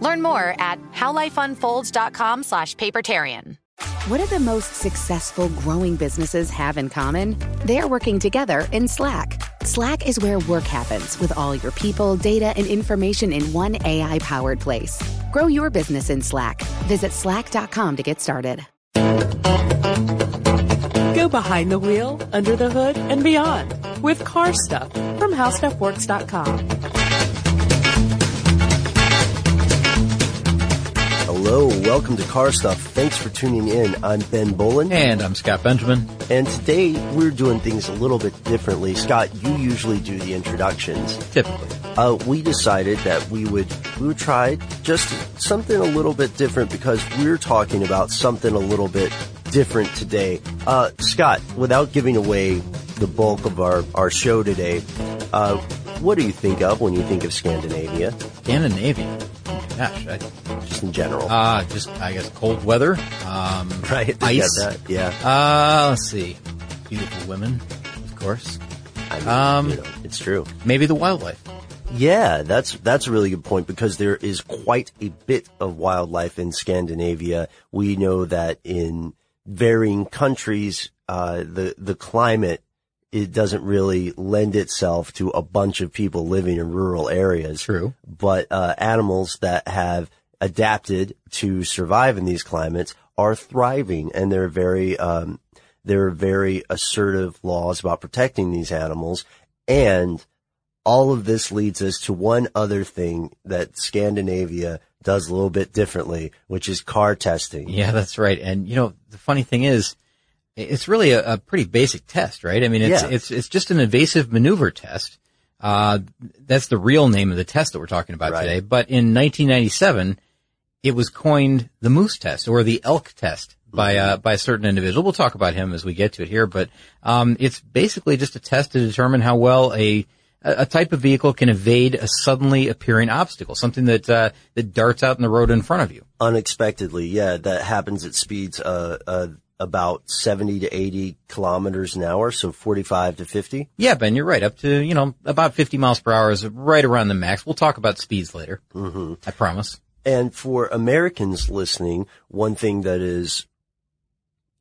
Learn more at howlifeunfolds.com slash papertarian. What do the most successful growing businesses have in common? They're working together in Slack. Slack is where work happens with all your people, data, and information in one AI powered place. Grow your business in Slack. Visit slack.com to get started. Go behind the wheel, under the hood, and beyond with car stuff from howstuffworks.com. Hello, welcome to Car Stuff. Thanks for tuning in. I'm Ben Bowlin. And I'm Scott Benjamin. And today we're doing things a little bit differently. Scott, you usually do the introductions. Typically. Uh, we decided that we would we would try just something a little bit different because we're talking about something a little bit different today. Uh, Scott, without giving away the bulk of our, our show today, uh, what do you think of when you think of Scandinavia? Scandinavia. Gosh, I, just in general. Uh, just, I guess, cold weather. Um, right. Ice. That, yeah. Uh, let's see. Beautiful women, of course. I mean, Um, you know, it's true. Maybe the wildlife. Yeah, that's that's a really good point because there is quite a bit of wildlife in Scandinavia. We know that in varying countries, uh, the the climate it doesn't really lend itself to a bunch of people living in rural areas. True. But uh, animals that have adapted to survive in these climates are thriving, and they're very um, there are very assertive laws about protecting these animals, and all of this leads us to one other thing that Scandinavia does a little bit differently, which is car testing. Yeah, that's right. And you know, the funny thing is, it's really a, a pretty basic test, right? I mean, it's Yeah. it's it's just an evasive maneuver test. Uh, that's the real name of the test that we're talking about Right. today. But in 1997, it was coined the moose test or the elk test by uh, by a certain individual. We'll talk about him as we get to it here, but um, it's basically just a test to determine how well a a type of vehicle can evade a suddenly appearing obstacle, something that uh, that darts out in the road in front of you. Unexpectedly, yeah, that happens at speeds uh, uh, about 70 to 80 kilometers an hour, so 45 to 50. Yeah, Ben, you're right. Up to, you know, about 50 miles per hour is right around the max. We'll talk about speeds later. Mm-hmm. I promise. And for Americans listening, one thing that is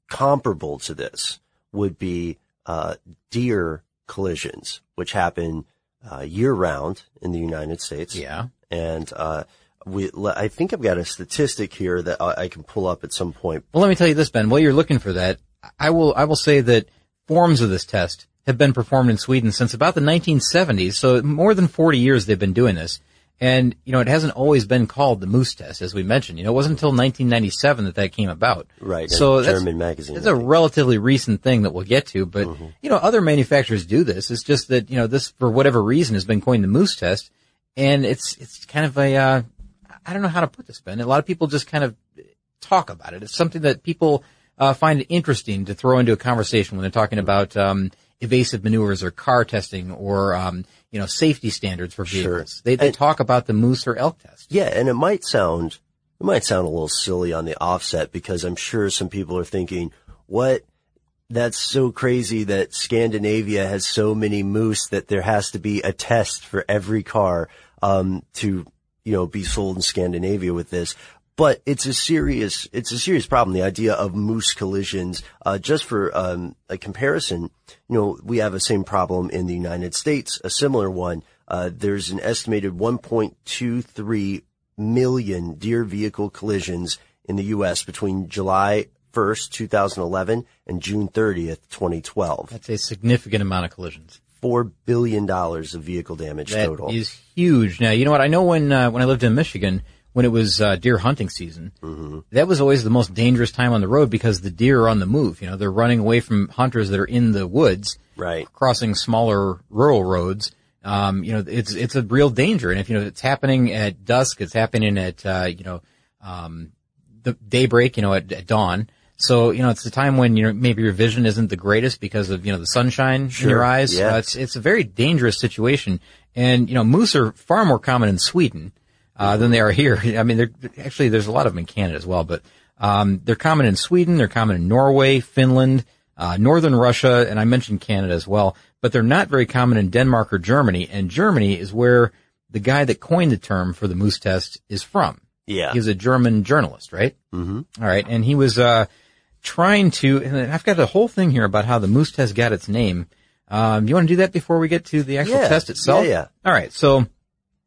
comparable to this would be uh, deer collisions, which happen uh, year round in the United States. Yeah. And uh, we, I think I've got a statistic here that I, I can pull up at some point. Well, let me tell you this, Ben. While you're looking for that, I will, I will say that forms of this test have been performed in Sweden since about the 1970s. So more than 40 years they've been doing this. And, you know, it hasn't always been called the moose test, as we mentioned. You know, it wasn't until 1997 that that came about. Right, So that's- German magazine, It's a relatively recent thing that we'll get to, but, you know, other manufacturers do this. It's just that, you know, this, for whatever reason, has been coined the moose test. And it's, it's kind of a, uh, I don't know how to put this, Ben. A lot of people just kind of talk about it. It's something that people uh, find it interesting to throw into a conversation when they're talking about um, evasive maneuvers or car testing or um, you know safety standards for Sure. vehicles. They, they And- talk about the moose or elk test. Yeah, and it might sound it might sound a little silly on the offset because I'm sure some people are thinking, "What? That's so crazy that Scandinavia has so many moose that there has to be a test for every car um, to you know be sold in Scandinavia with this." But it's a serious it's a serious problem. The idea of moose collisions. Uh, just for um, a comparison, you know, we have the same problem in the United States, a similar one. Uh, there's an estimated 1.23 million deer vehicle collisions in the U.S. between July 1st, 2011 and June 30th, 2012. That's a significant amount of collisions. $4 billion of vehicle damage That total. is huge. Now, you know what? I know when uh, when I lived in Michigan, when it was uh, deer hunting season, Mm-hmm. that was always the most dangerous time on the road because the deer are on the move. You know, they're running away from hunters that are in the woods, Right. crossing smaller rural roads. Um, you know, it's it's a real danger, and if you know it's happening at dusk, it's happening at uh, you know um, the daybreak, you know, at, at dawn. So you know, it's a time when you know maybe your vision isn't the greatest because of you know the sunshine in your eyes. yeah. Uh, it's it's a very dangerous situation, and you know, moose are far more common in Sweden uh, than they are here. I mean, actually there's a lot of them in Canada as well, but um, they're common in Sweden, they're common in Norway, Finland, uh, northern Russia, and I mentioned Canada as well. But they're not very common in Denmark or Germany, and Germany is where the guy that coined the term for the moose test is from. Yeah. He was a German journalist, right? Mm-hmm. All right, and he was uh, trying to. And I've got a whole thing here about how the moose test got its name. Um, you want to do that before we get to the actual Yeah. test itself? Yeah, yeah. All right, so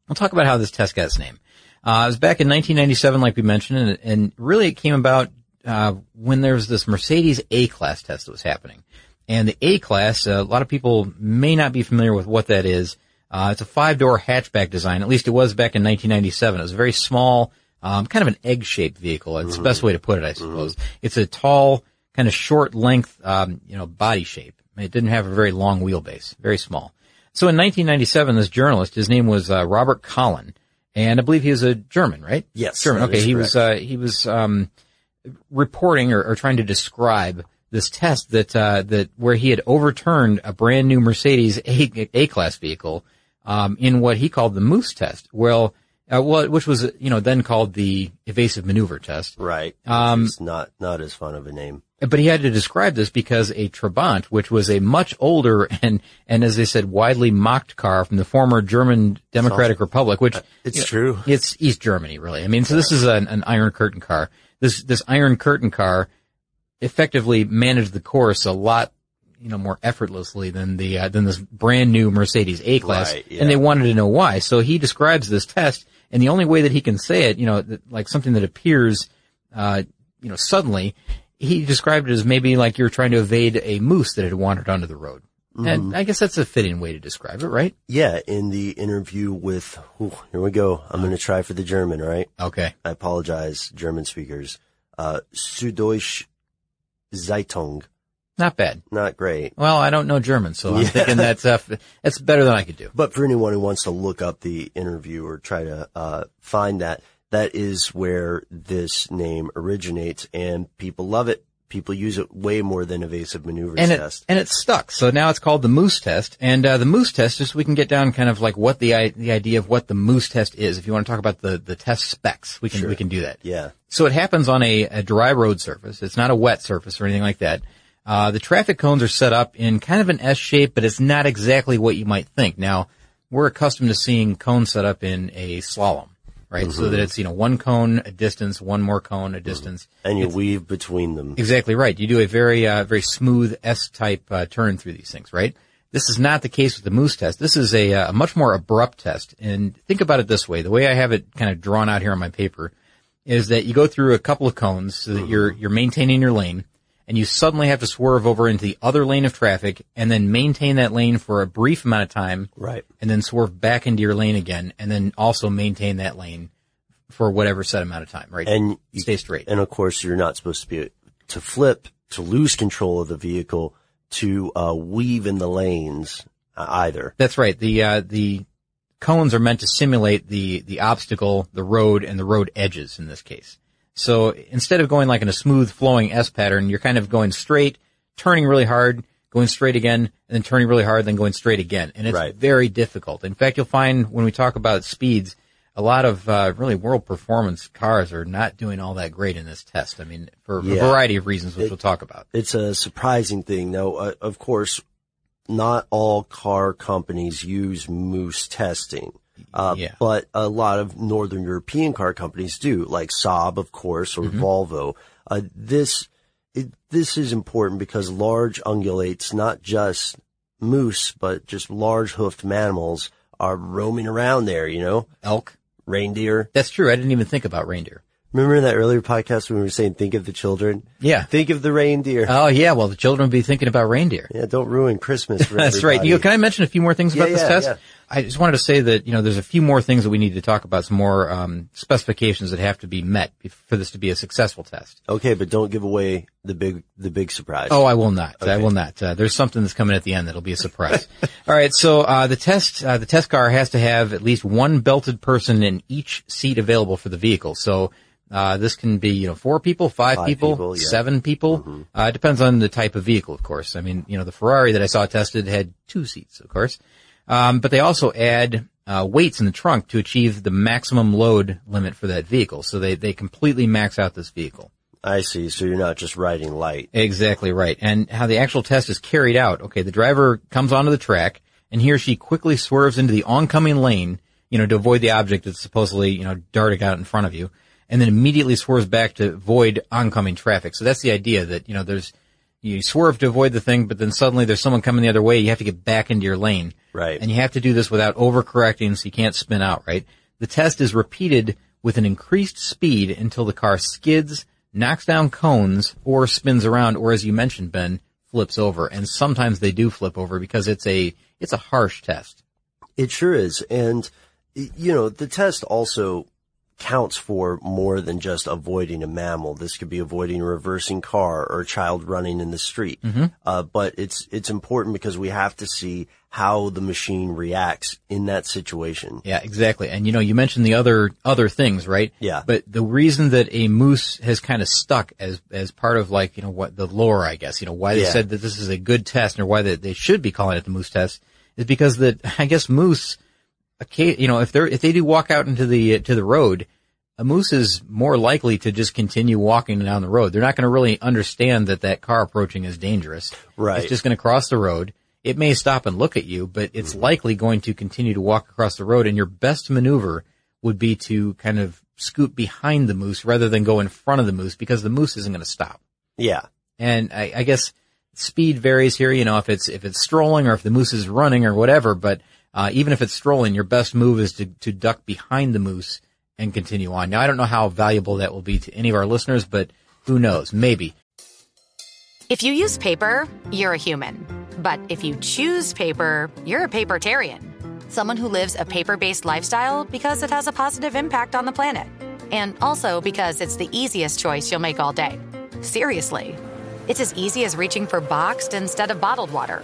we'll talk about how this test got its name. Uh, it was back in 1997, like we mentioned, and, and really it came about uh, when there was this Mercedes A-Class test that was happening. And the A-Class, uh, a lot of people may not be familiar with what that is. Uh, it's a five-door hatchback design. At least it was back in 1997. It was a very small, um, kind of an egg-shaped vehicle. It's the best way to put it, I suppose. It's a tall, kind of short length, um, you know, body shape. It didn't have a very long wheelbase, very small. So in 1997, this journalist, his name was uh, Robert Collin, and I believe he was a German, right? Yes, German. Okay, he was uh, he was um, reporting or, or trying to describe this test that uh, that where he had overturned a brand new Mercedes A A class vehicle um, in what he called the Moose test. Well, uh, well, which was you know then called the evasive maneuver test. Right. Um, it's not, not as fun of a name. But he had to describe this because a Trabant, which was a much older and, and as they said, widely mocked car from the former German Democratic Republic, which It's you know, true. It's East Germany, really. I mean, so this is an, an Iron Curtain car. This this Iron Curtain car effectively managed the course a lot, you know, more effortlessly than the uh, than this brand new Mercedes A class, Right, yeah. and they wanted to know why. So he describes this test, and the only way that he can say it, you know, that, like something that appears, uh, you know, suddenly, he described it as maybe like you're trying to evade a moose that had wandered onto the road. Mm-hmm. And I guess that's a fitting way to describe it, right? Yeah. In the interview with, ooh, here we go. I'm going to try for the German, right? Okay. I apologize, German speakers. Uh, Süddeutsche Zeitung. Not bad. Not great. Well, I don't know German, so I'm Yeah. thinking that's uh, that's better than I could do. But for anyone who wants to look up the interview or try to uh, find that, that is where this name originates, and people love it. People use it way more than evasive maneuvers and it test. and it's stuck. So now it's called the Moose test, and uh, the Moose test, just so we can get down kind of like what the the idea of what the Moose test is. If you want to talk about the the test specs, we can we can do that. yeah. So it happens on a, a dry road surface. It's not a wet surface or anything like that. Uh, the traffic cones are set up in kind of an S shape, but it's not exactly what you might think. Now, we're accustomed to seeing cones set up in a slalom, right? So that it's, you know, one cone, a distance, one more cone, a distance. And you weave between them. Exactly right. You do a very, uh, very smooth S-type uh, turn through these things, right? This is not the case with the moose test. This is a, uh, a much more abrupt test. And think about it this way: the way I have it kind of drawn out here on my paper is that you go through a couple of cones so that you're you're maintaining your lane, and you suddenly have to swerve over into the other lane of traffic, and then maintain that lane for a brief amount of time, Right. and then swerve back into your lane again, and then also maintain that lane for whatever set amount of time, right? And you- stay straight. And of course, you're not supposed to be to flip, to lose control of the vehicle, to uh, weave in the lanes uh, either. That's right. The uh, the cones are meant to simulate the the obstacle, the road, and the road edges in this case. So instead of going like in a smooth flowing S pattern, you're kind of going straight, turning really hard, going straight again, and then turning really hard, then going straight again. And it's Right. very difficult. In fact, you'll find when we talk about speeds, a lot of uh, really world performance cars are not doing all that great in this test. I mean, for Yeah. a variety of reasons, which we'll talk about. It's a surprising thing. Now, uh, of course, not all car companies use moose testing. Uh, Yeah. but a lot of Northern European car companies do, like Saab, of course, or Volvo. Uh, this, it, this is important because large ungulates, not just moose, but just large hoofed mammals are roaming around there, you know? Elk. Reindeer. That's true. I didn't even think about reindeer. Remember in that earlier podcast when we were saying think of the children? Yeah. Think of the reindeer. Oh yeah, well the children would be thinking about reindeer. yeah, don't ruin Christmas That's right. You, can I mention a few more things Yeah, about this yeah, test? yeah. I just wanted to say that you know there's a few more things that we need to talk about, some more um, specifications that have to be met for this to be a successful test. Okay, but don't give away the big the big surprise. Oh, I will not. I will not. Uh, there's something that's coming at the end that'll be a surprise. All right. So uh, the test uh, the test car has to have at least one belted person in each seat available for the vehicle. So. Uh, this can be, you know, four people, five, Five people, people, yeah. Mm-hmm. seven people. Uh, it depends on the type of vehicle, of course. I mean, you know, the Ferrari that I saw tested had two seats, of course. Um, but they also add uh, weights in the trunk to achieve the maximum load limit for that vehicle. So they, they completely max out this vehicle. I see. So you're not just riding light. Exactly right. And how the actual test is carried out. Okay, the driver comes onto the track and he or she quickly swerves into the oncoming lane, you know, to avoid the object that's supposedly, you know, darting out in front of you and then immediately swerves back to avoid oncoming traffic. So that's the idea that, you know, there's, you swerve to avoid the thing, but then suddenly there's someone coming the other way. You have to get back into your lane. Right. And you have to do this without overcorrecting so you can't spin out, right? The test is repeated with an increased speed until the car skids, knocks down cones, or spins around, or as you mentioned, Ben, flips over. And sometimes they do flip over because it's a, it's a harsh test. It sure is. And, you know, the test also counts for more than just avoiding a mammal. This could be avoiding a reversing car or a child running in the street. Mm-hmm. Uh, but it's, it's important because we have to see how the machine reacts in that situation. Yeah, exactly. And you know, you mentioned the other other things, right? Yeah. But the reason that a moose has kind of stuck as as part of like you know what the lore, I guess, you know, why they Yeah. said that this is a good test or why they, they should be calling it the moose test is because that I guess moose, you know, if they're if they do walk out into the to the road. A moose is more likely to just continue walking down the road. They're not going to really understand that that car approaching is dangerous. Right. It's just going to cross the road. It may stop and look at you, but it's mm-hmm. likely going to continue to walk across the road. And your best maneuver would be to kind of scoot behind the moose rather than go in front of the moose because the moose isn't going to stop. Yeah. And I, I guess speed varies here. You know, if it's if it's strolling or if the moose is running or whatever. But uh, even if it's strolling, your best move is to to duck behind the moose and continue on. Now, I don't know how valuable that will be to any of our listeners, but who knows? Maybe. If you use paper, you're a human. But if you choose paper, you're a papertarian. Someone who lives a paper based lifestyle because it has a positive impact on the planet. And also because it's the easiest choice you'll make all day. Seriously. It's as easy as reaching for boxed instead of bottled water.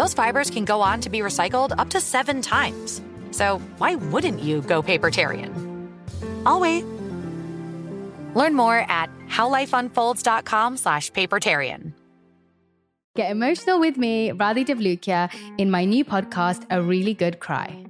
those fibers can go on to be recycled up to seven times. So why wouldn't you go papertarian? I'll wait. Learn more at howlifeunfolds.com slash papertarian. Get emotional with me, Radhi Devlukia, in my new podcast, A Really Good Cry.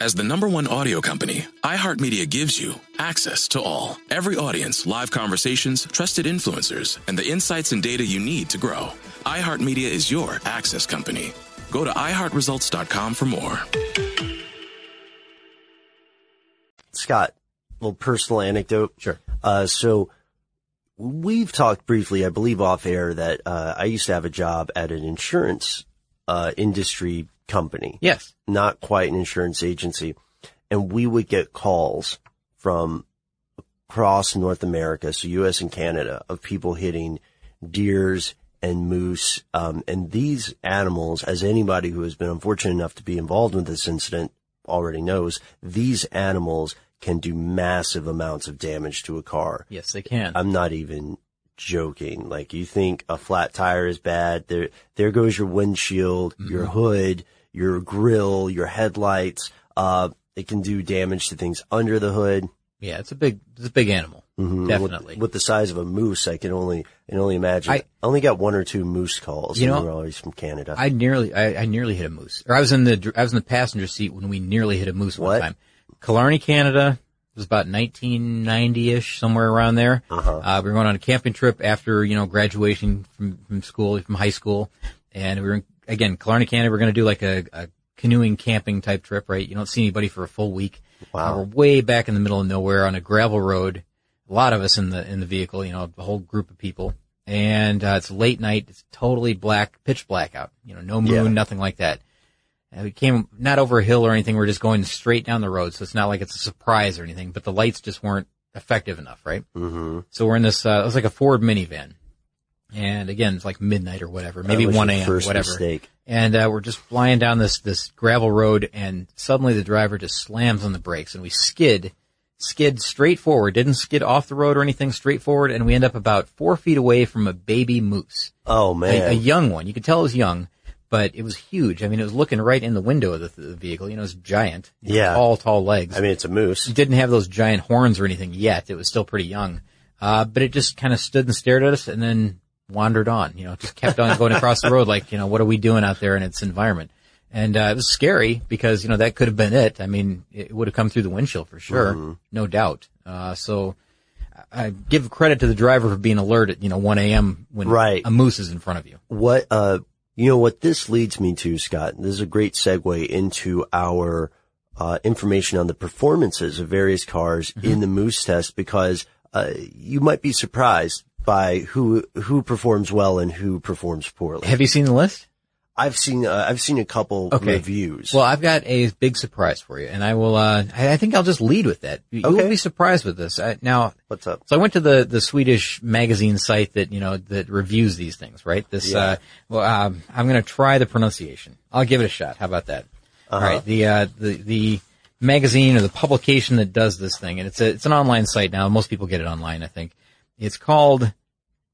As the number one audio company, iHeartMedia gives you access to all. Every audience, live conversations, trusted influencers, and the insights and data you need to grow. iHeartMedia is your access company. Go to iHeartResults.com for more. Scott, a little personal anecdote. Sure. Uh, so we've talked briefly, I believe off air that, uh, I used to have a job at an insurance, uh, industry company. Yes. Not quite an insurance agency. And we would get calls from across North America, so U.S. and Canada, of people hitting deers and moose. Um, and these animals, as anybody who has been unfortunate enough to be involved with this incident already knows, these animals can do massive amounts of damage to a car. Yes, they can. I'm not even joking. Like you think a flat tire is bad. There, there goes your windshield, mm-hmm. your hood, your grill, your headlights. Uh, it can do damage to things under the hood. Yeah, it's a big, it's a big animal. Mm-hmm. Definitely. With, with, the size of a moose, I can only, I can only imagine. I, I only got one or two moose calls. You know, we're always from Canada. I nearly, I, I, nearly hit a moose. Or I was in the, I was in the passenger seat when we nearly hit a moose one time. Killarney, Canada. It was about 1990-ish, somewhere around there. Uh-huh. Uh, we were going on a camping trip after, you know, graduation from, from school, from high school. And we were, in, again, Killarney, Canada. We're going to do like a, a canoeing camping type trip, right? You don't see anybody for a full week. Wow. we're way back in the middle of nowhere on a gravel road. A lot of us in the, in the vehicle, you know, a whole group of people. And, uh, it's late night. It's totally black, pitch black out. You know, no moon, Yeah. nothing like that. And we came not over a hill or anything. We're just going straight down the road. So it's not like it's a surprise or anything, but the lights just weren't effective enough, right? Mm-hmm. So we're in this, uh, it was like a Ford minivan. And again, it's like midnight or whatever, maybe 1 a.m. first whatever. mistake. And, uh, we're just flying down this, this gravel road and suddenly the driver just slams on the brakes and we skid, skid straight forward, didn't skid off the road or anything straight forward. And we end up about four feet away from a baby moose. Oh man. a young one. You could tell it was young, but it was huge. I mean, it was looking right in the window of the, the vehicle. You know, it was giant. Yeah. Tall, tall legs. I mean, it's a moose. It didn't have those giant horns or anything yet. It was still pretty young. Uh, but it just kind of stood and stared at us and then wandered on, you know, just kept on going across the road like, you know, what are we doing out there in its environment? And, uh, it was scary because, you know, that could have been it. I mean, it would have come through the windshield for sure. Mhm. No doubt. Uh, so I I give credit to the driver for being alert at, you know, 1 a.m. when Right. a moose is in front of you. What, uh, you know what this leads me to, Scott? This is a great segue into our, uh, information on the performances of various cars Mm-hmm. in the Moose test because, uh, you might be surprised by who, who performs well and who performs poorly. Have you seen the list? I've seen, uh, I've seen a couple Okay. reviews. Well, I've got a big surprise for you, and I will. Uh, I I think I'll just lead with that. You Okay. will be surprised with this. I, now, What's up? so I went to the the Swedish magazine site that you know that reviews these things, right? This. Yeah. Uh, well, um, I'm going to try the pronunciation. I'll give it a shot. How about that? All right. The uh, the the magazine or the publication that does this thing, and it's a it's an online site now. Most people get it online, I think. It's called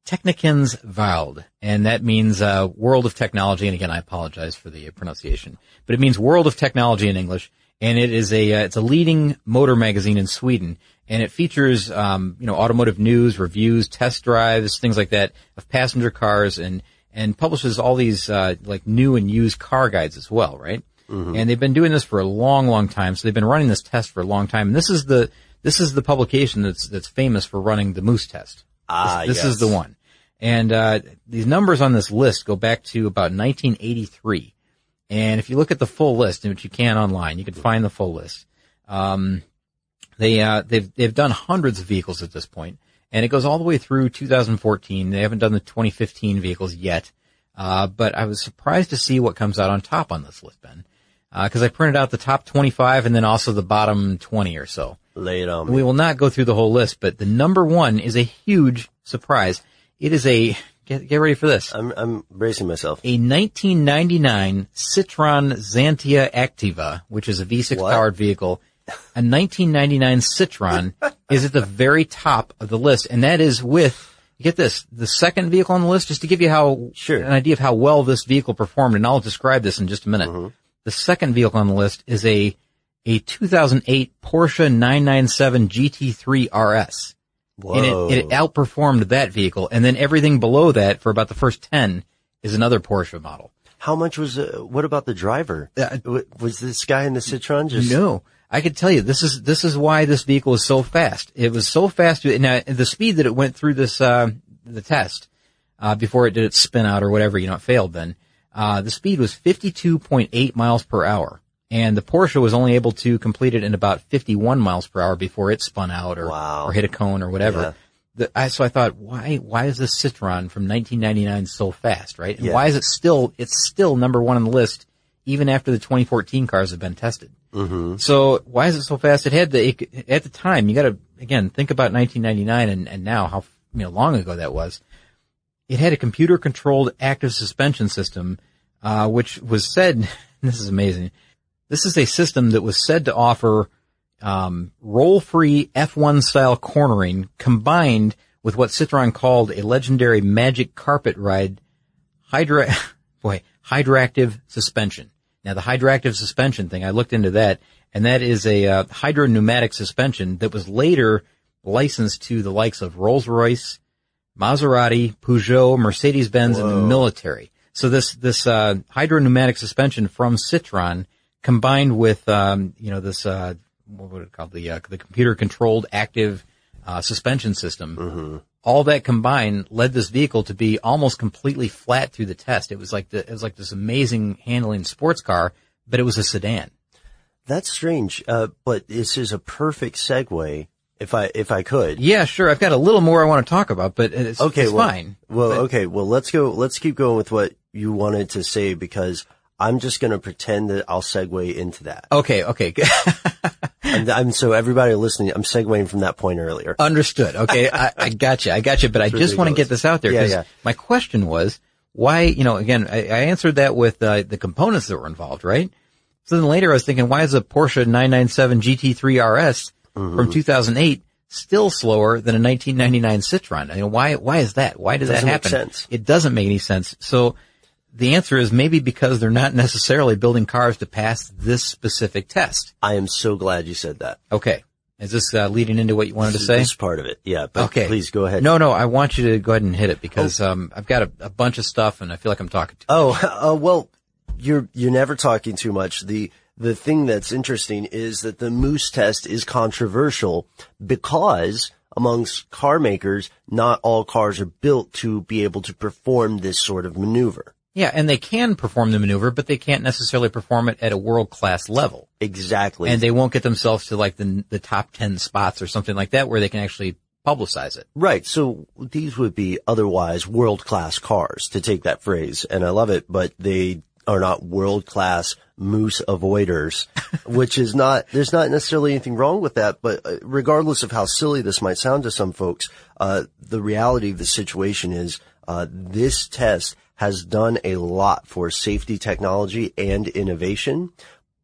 Teknikens Värld, and that means uh, world of technology. And again, I apologize for the pronunciation, but it means world of technology in English. And it is a uh, it's a leading motor magazine in Sweden, and it features um, you know automotive news, reviews, test drives, things like that of passenger cars, and and publishes all these uh, like new and used car guides as well, right? And they've been doing this for a long, long time. So they've been running this test for a long time. And this is the this is the publication that's that's famous for running the Moose test. Ah, This, this yes. is the one. And uh, these numbers on this list go back to about 1983. And if you look at the full list, which you can online, you can find the full list. Um, they uh, they've they've done hundreds of vehicles at this point, and it goes all the way through 2014. They haven't done the 2015 vehicles yet, uh, but I was surprised to see what comes out on top on this list, Ben, because I printed out the top 25 and then also the bottom 20 or so. Lay it on me. We will not go through the whole list, but the number one is a huge surprise. It is a get get ready for this. I'm, I'm bracing myself. A 1999 Citroen Xantia Activa, which is a V6 What? powered vehicle. A 1999 Citroen is at the very top of the list, and that is with get this the second vehicle on the list. Just to give you how Sure. an idea of how well this vehicle performed, and I'll describe this in just a minute. Mm-hmm. The second vehicle on the list is a a 2008 Porsche 997 GT3 RS. And it, it outperformed that vehicle. And then everything below that for about the first 10 is another Porsche model. How much was, uh, what about the driver? Uh, was this guy in the Citroen just? No. I could tell you this is this is why this vehicle is so fast. It was so fast. Now the speed that it went through this uh, the test uh, before it did its spin out or whatever, you know, it failed. Then uh, the speed was 52.8 miles per hour, and the Porsche was only able to complete it in about 51 miles per hour before it spun out or Wow. or hit a cone or whatever. Yeah. the, I, so I thought, why, why is this Citroen from 1999 so fast, right? And Yeah. why is it still, it's still number one on the list, even after the 2014 cars have been tested. Mm-hmm. So why is it so fast? It had the, it, at the time, you gotta, again, think about 1999 and, and now how, you know, long ago that was. It had a computer controlled active suspension system, uh, which was said, this is amazing. This is a system that was said to offer, um, roll-free F1 style cornering combined with what Citroen called a legendary magic carpet ride hydra, boy, hydroactive suspension. Now the hydroactive suspension thing, I looked into that, and that is a uh, hydropneumatic suspension that was later licensed to the likes of Rolls-Royce, Maserati, Peugeot, Mercedes-Benz, and the military. So this this uh, hydropneumatic suspension from Citroen combined with um, you know this uh, what would it called the uh, the computer controlled active uh, suspension system. All that combined led this vehicle to be almost completely flat through the test. It was like the, it was like this amazing handling sports car, but it was a sedan. That's strange, uh, but this is a perfect segue. If I if I could, Yeah, sure. I've got a little more I want to talk about, but it's, okay, it's well, fine. Well, But- okay, well let's go. Let's keep going with what you wanted to say because I'm just going to pretend that I'll segue into that. Okay, okay. I'm, I'm so everybody listening, I'm segueing from that point earlier. Understood. Okay, I, I got you. I got you. But I just want to get this out there because yeah. my question was why. You know, again, I, I answered that with uh, the components that were involved, right? So then later I was thinking, why is a Porsche 997 GT3 RS Mm-hmm. from 2008 still slower than a 1999 Citroen? I mean, why? Why is that? Why does that happen? It doesn't make any sense. So the answer is maybe because they're not necessarily building cars to pass this specific test. I am so glad you said that. Okay. Is this uh, leading into what you wanted to say? This part of it, yeah. But okay. please go ahead. No, no, I want you to go ahead and hit it because um, I've got a, a bunch of stuff and I feel like I'm talking to. Oh, uh, well, you're you're never talking too much. The the thing that's interesting is that the moose test is controversial because amongst car makers, not all cars are built to be able to perform this sort of maneuver. Yeah, and they can perform the maneuver, but they can't necessarily perform it at a world class level. Exactly. And they won't get themselves to like the the top ten spots or something like that where they can actually publicize it. Right. So these would be otherwise world class cars to take that phrase. And I love it, but they are not world class moose avoiders, which is not, there's not necessarily anything wrong with that. But uh, regardless of how silly this might sound to some folks, uh, the reality of the situation is, uh, this test has done a lot for safety technology and innovation,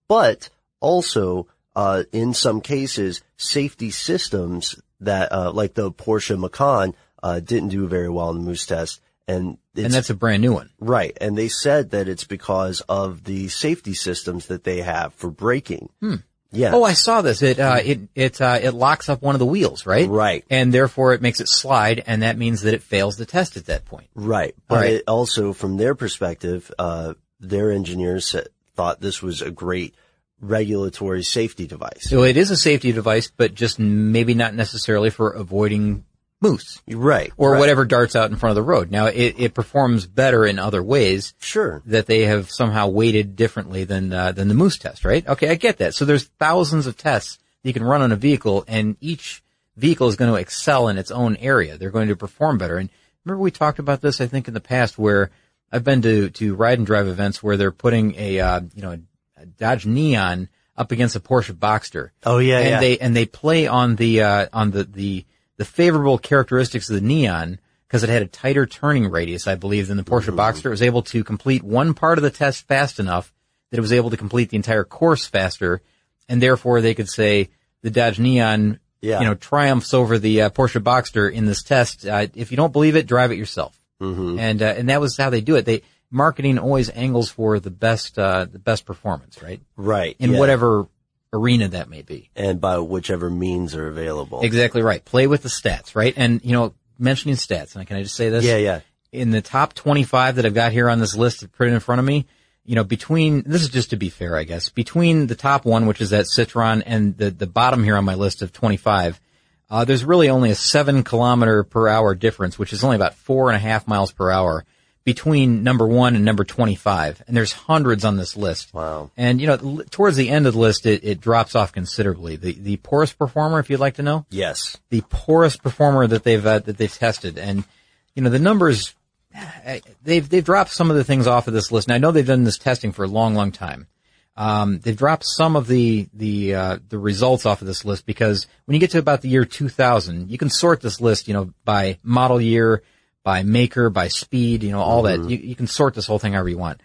but also, uh, in some cases, safety systems that, uh, like the Porsche Macan, uh, didn't do very well in the Moose test. And it's, and that's a brand new one. right. And they said that it's because of the safety systems that they have for braking. Hmm. Yeah. Oh, I saw this. It uh, it it uh, it locks up one of the wheels, right? Right. And therefore, it makes it slide, and that means that it fails the test at that point. Right. But right. it also, from their perspective, uh, their engineers thought this was a great regulatory safety device. So it is a safety device, but just maybe not necessarily for avoiding moose. Right. Or right. whatever darts out in front of the road. Now it, it performs better in other ways. Sure. That they have somehow weighted differently than uh, than the moose test, right? Okay, I get that. So there's thousands of tests you can run on a vehicle, and each vehicle is going to excel in its own area. They're going to perform better. And remember we talked about this, I think, in the past, where I've been to to ride and drive events where they're putting a uh, you know a Dodge Neon up against a Porsche Boxster. Oh, yeah, and yeah. they and they play on the uh, on the the the favorable characteristics of the Neon because it had a tighter turning radius, I believe, than the Porsche Mm-hmm. Boxster. It was able to complete one part of the test fast enough that it was able to complete the entire course faster, and therefore they could say the Dodge Neon, Yeah. you know, triumphs over the uh, Porsche Boxster in this test. Uh, if you don't believe it, drive it yourself. Mm-hmm. And uh, and that was how they do it. They marketing always angles for the best uh, the best performance, right? Right. In yeah. whatever arena that may be. And by whichever means are available. Exactly right. Play with the stats, right? And you know, mentioning stats, and can I just say this? Yeah, yeah. In the top 25 that I've got here on this list put it in front of me, you know, between, this is just to be fair, I guess, between the top one, which is that Citroen, and the, the bottom here on my list of 25, uh, there's really only a seven kilometer per hour difference, which is only about four and a half miles per hour between number one and number 25. And there's hundreds on this list. Wow. And, you know, towards the end of the list, it, it drops off considerably. The, the poorest performer, if you'd like to know, Yes. the poorest performer that they've, uh, that they've tested. And, you know, the numbers, uh, they've, they've dropped some of the things off of this list. And I know they've done this testing for a long, long time. Um, they've dropped some of the, the, uh, the results off of this list because when you get to about the year 2000, you can sort this list, you know, by model year, by maker, by speed, you know, all that. You, you can sort this whole thing however you want.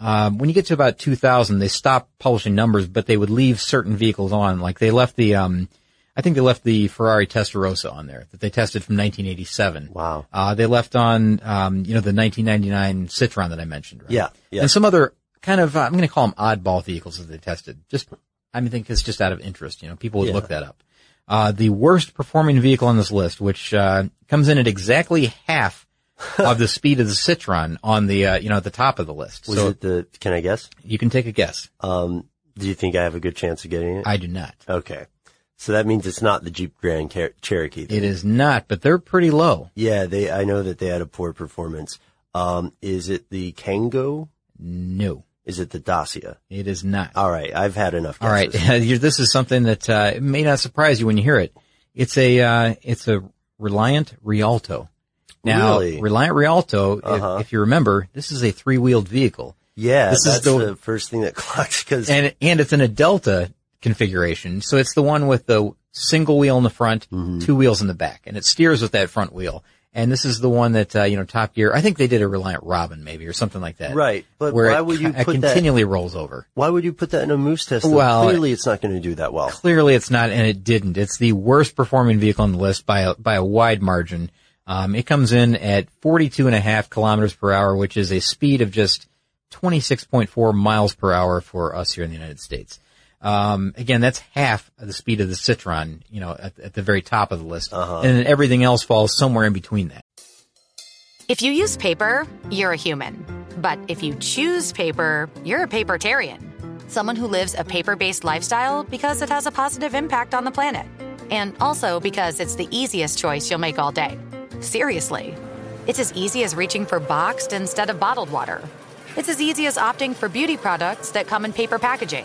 Um, when you get to about 2000, they stopped publishing numbers, but they would leave certain vehicles on. Like they left the, um, I think they left the Ferrari Testarossa on there that they tested from 1987. Wow. Uh, they left on, um, you know, the 1999 Citroen that I mentioned, right? Yeah, yeah. And some other kind of, uh, I'm going to call them oddball vehicles that they tested. Just, I mean, think it's just out of interest. You know, people would Yeah. look that up. Uh, the worst performing vehicle on this list, which, uh, comes in at exactly half of the speed of the Citroen on the, uh, you know, at the top of the list. Was so it the? Can I guess? you can take a guess. Um, do you think I have a good chance of getting it? I do not. okay. So that means it's not the Jeep Grand Cher- Cherokee. It is not, but they're pretty low. Yeah, they. I know that they had a poor performance. Um, is it the Kangoo? No, Is it the Dacia? it is not. All right, I've had enough. All right, guesses. This is something that uh, it may not surprise you when you hear it. It's a uh, it's a Reliant Rialto. Now, Really? Reliant Rialto, if- Uh-huh. if, you remember, this is a three wheeled vehicle, Yeah, This is that's the- the, first thing that clocks because and and it's in a Delta configuration. So it's the one with the single wheel in the front, Mm-hmm. two wheels in the back, and it steers with that front wheel. And this is the one that uh, you know Top Gear. I think they did a Reliant Robin maybe or something like that. Right, but where why it, would you it put that- continually rolls over? why would you put that in a moose test? though? Well, clearly it's not going to do that well. Clearly, it's not, and it didn't. It's the worst performing vehicle on the list by a, by a wide margin. Um, it comes in at 42 and a half kilometers per hour, which is a speed of just 26.4 miles per hour for us here in the United States. Um, again, that's half of the speed of the Citroen, you know, at, at the very top of the list. And then everything else falls somewhere in between that. If you use paper, you're a human. But if you choose paper, you're a papertarian. Someone who lives a paper based lifestyle because it has a positive impact on the planet. And also because it's the easiest choice you'll make all day. Seriously. It's as easy as reaching for boxed instead of bottled water. It's as easy as opting for beauty products that come in paper packaging.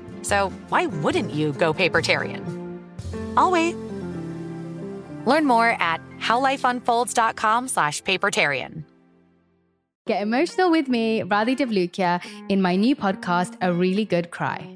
So why wouldn't you go papertarian? I'll wait. Learn more at howlifeunfolds.com slash papertarian. Get emotional with me, Radhi Devlukia, in my new podcast, A Really Good Cry.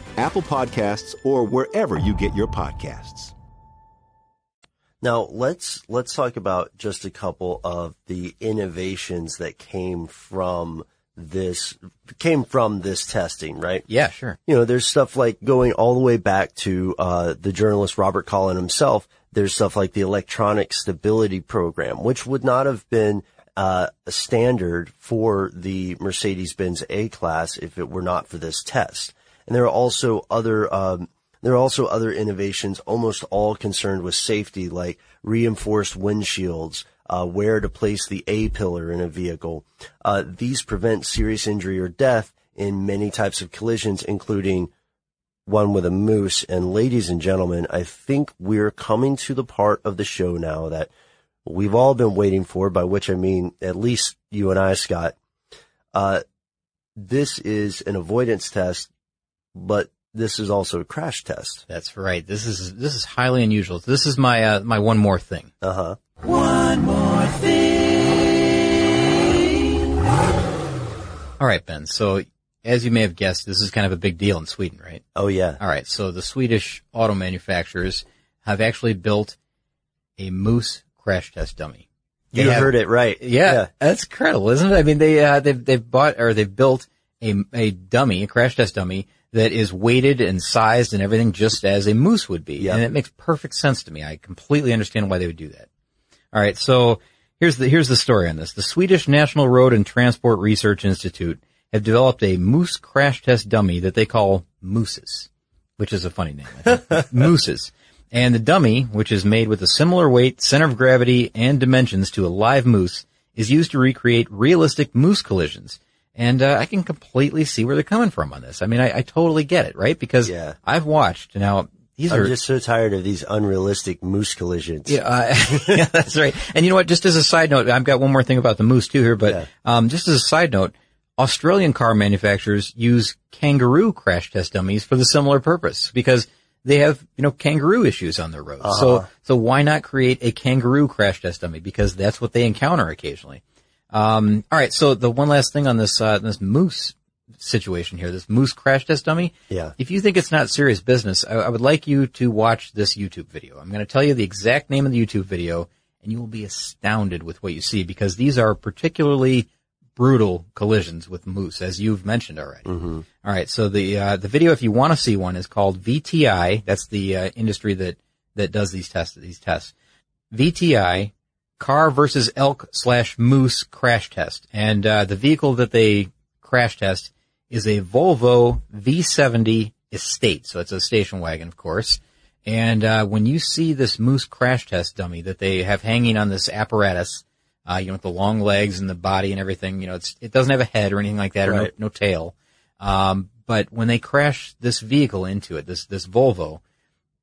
Apple Podcasts, or wherever you get your podcasts. Now let's let's talk about just a couple of the innovations that came from this, came from this testing, right? Yeah, sure. You know, there's stuff like going all the way back to, uh, the journalist Robert Collin himself. There's stuff like the electronic stability program, which would not have been, uh, a standard for the Mercedes-Benz A-Class if it were not for this test. And there are also other, um, there are also other innovations, almost all concerned with safety, like reinforced windshields, uh, where to place the A pillar in a vehicle. Uh, these prevent serious injury or death in many types of collisions, including one with a moose. And ladies and gentlemen, I think we're coming to the part of the show now that we've all been waiting for, by which I mean at least you and I, Scott. Uh, this is an avoidance test, but this is also a crash test. That's right. This is this is highly unusual. This is my uh, my one more thing. Uh huh. One more thing. All right, Ben. So as you may have guessed, this is kind of a big deal in Sweden, right? Oh yeah. All right. So the Swedish auto manufacturers have actually built a moose crash test dummy. You have- heard it right. Yeah, Yeah. that's incredible, isn't it? I mean, they uh, they've they've bought or they've built a a dummy, a crash test dummy that is weighted and sized and everything just as a moose would be, Yeah. and it makes perfect sense to me. I completely understand why they would do that. All right, so here's the here's the story on this. The Swedish National Road and Transport Research Institute have developed a moose crash test dummy that they call Mooses, which is a funny name. Mooses. And the dummy, which is made with a similar weight, center of gravity, and dimensions to a live moose, is used to recreate realistic moose collisions. And uh, I can completely see where they're coming from on this. I mean, I, I totally get it, right? Because Yeah. I've watched now. These I'm are just so tired of these unrealistic moose collisions. yeah, uh, yeah, that's right. And you know what? Just as a side note, I've got one more thing about the moose too here, but Yeah. um, just as a side note, Australian car manufacturers use kangaroo crash test dummies for the similar purpose because they have you know kangaroo issues on their roads. So Uh-huh. so why not create a kangaroo crash test dummy because that's what they encounter occasionally. Um, all right, so the one last thing on this uh, this moose situation here, this moose crash test dummy. Yeah. If you think it's not serious business, I, I would like you to watch this YouTube video. I'm going to tell you the exact name of the YouTube video, and you will be astounded with what you see because these are particularly brutal collisions with moose, as you've mentioned already. All right, so the uh, the video, if you want to see one, is called VTI. That's the uh, industry that that does these tests. These tests, VTI, car versus elk slash moose crash test, and uh, the vehicle that they crash test is a Volvo V70 Estate. So it's a station wagon, of course. And uh, when you see this moose crash test dummy that they have hanging on this apparatus, uh, you know, with the long legs and the body and everything, you know, it's, it doesn't have a head or anything like that, or no, no tail. Um, but when they crash this vehicle into it, this this Volvo,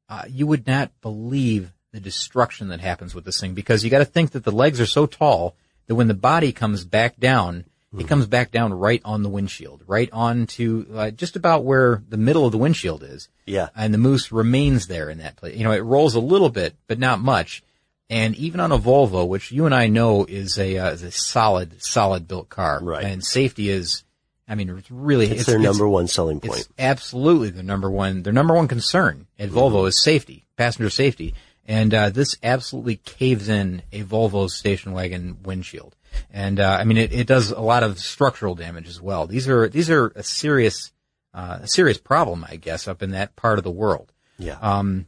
uh, you would not believe the destruction that happens with this thing because you got to think that the legs are so tall that when the body comes back down, it comes back down right on the windshield, right onto uh, just about where the middle of the windshield is. Yeah. And the moose remains there in that place. You know, it rolls a little bit, but not much. And even on a Volvo, which you and I know is a uh, is a solid, solid built car, Right. And safety is, I mean, it's really It's, their number one selling point. it's absolutely their number one, their number one concern at Volvo is safety, passenger safety. And, uh, this absolutely caves in a Volvo station wagon windshield. And, uh, I mean, it, it does a lot of structural damage as well. These are, these are a serious, uh, a serious problem, I guess, up in that part of the world. Yeah. Um,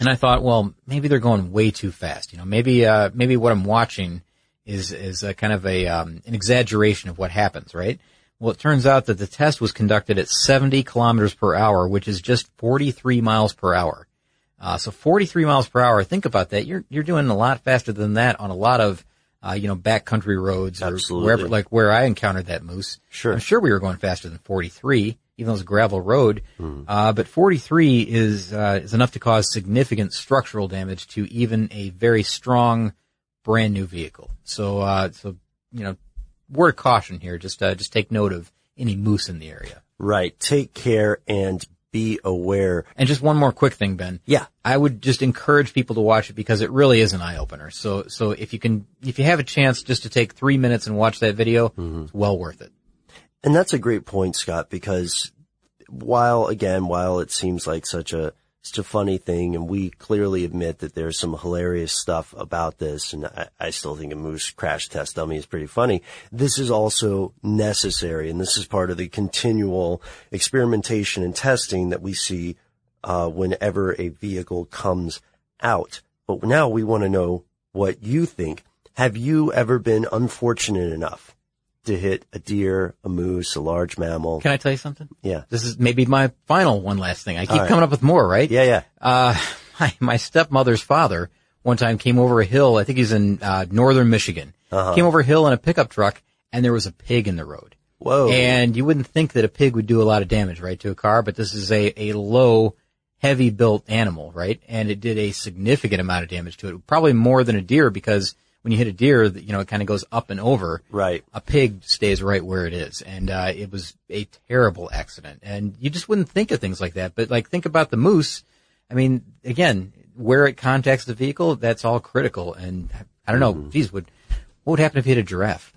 and I thought, well, maybe they're going way too fast. You know, maybe, uh, maybe what I'm watching is, is a kind of a, um, an exaggeration of what happens, right? Well, it turns out that the test was conducted at 70 kilometers per hour, which is just 43 miles per hour. Uh, so 43 miles per hour. Think about that. You're, you're doing a lot faster than that on a lot of, uh, you know, backcountry roads or Absolutely. wherever, like where I encountered that moose. Sure. I'm sure we were going faster than 43, even though it's a gravel road. Hmm. Uh, but 43 is, uh, is enough to cause significant structural damage to even a very strong, brand new vehicle. So, uh, so, you know, word of caution here. Just, uh, just take note of any moose in the area. Right. Take care and be aware. And just one more quick thing, Ben. Yeah. I would just encourage people to watch it because it really is an eye opener. So, so if you can, if you have a chance just to take three minutes and watch that video, Mm-hmm. it's well worth it. And that's a great point, Scott, because while again, while it seems like such a it's a funny thing, and we clearly admit that there's some hilarious stuff about this, and I, I still think a moose crash test dummy is pretty funny. This is also necessary, and this is part of the continual experimentation and testing that we see uh, whenever a vehicle comes out. But now we want to know what you think. Have you ever been unfortunate enough to hit a deer, a moose, a large mammal? Can I tell you something? Yeah. This is maybe my final one last thing. I keep right. coming up with more, right? Yeah, yeah. Uh, my, my stepmother's father one time came over a hill. I think he's in uh, northern Michigan. Uh-huh. Came over a hill in a pickup truck, and there was a pig in the road. Whoa. And you wouldn't think that a pig would do a lot of damage, right, to a car, but this is a, a low, heavy built animal, right? And it did a significant amount of damage to it. Probably more than a deer because when you hit a deer, you know, it kind of goes up and over. Right. A pig stays right where it is. And, uh, it was a terrible accident. And you just wouldn't think of things like that. But like, think about the moose. I mean, again, where it contacts the vehicle, that's all critical. And I don't know, geez, would, what would happen if you hit a giraffe?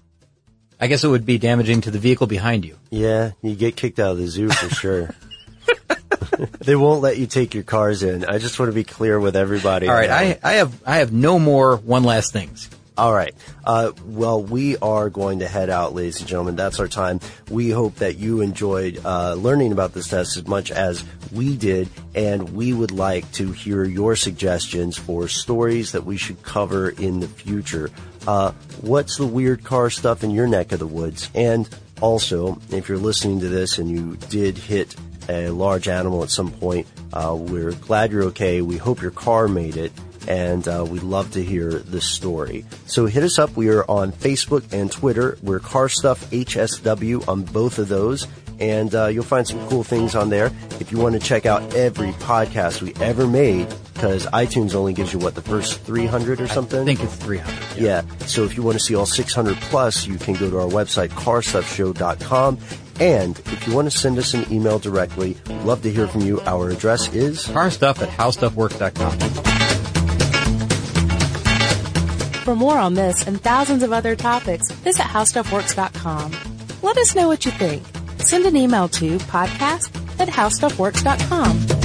I guess it would be damaging to the vehicle behind you. Yeah, you get kicked out of the zoo for sure. They won't let you take your cars in. I just want to be clear with everybody. All right, I, I have I have no more one last things. All right. Uh, well, we are going to head out, ladies and gentlemen. That's our time. We hope that you enjoyed uh, learning about this test as much as we did, and we would like to hear your suggestions for stories that we should cover in the future. Uh, what's the weird car stuff in your neck of the woods? And also, if you're listening to this and you did hit a large animal at some point, uh, we're glad you're okay. We hope your car made it and uh, we'd love to hear the story. So hit us up. We are on Facebook and Twitter. We're Car Stuff HSW on both of those, and uh, you'll find some cool things on there. If you want to check out every podcast we ever made, because iTunes only gives you what the first 300 or something. I think it's 300. Yeah. So if you want to see all 600 plus, you can go to our website, carstuffshow.com. And if you want to send us an email directly, love to hear from you. Our address is carstuff at howstuffworks.com. For more on this and thousands of other topics, visit howstuffworks.com. Let us know what you think. Send an email to podcast at howstuffworks.com.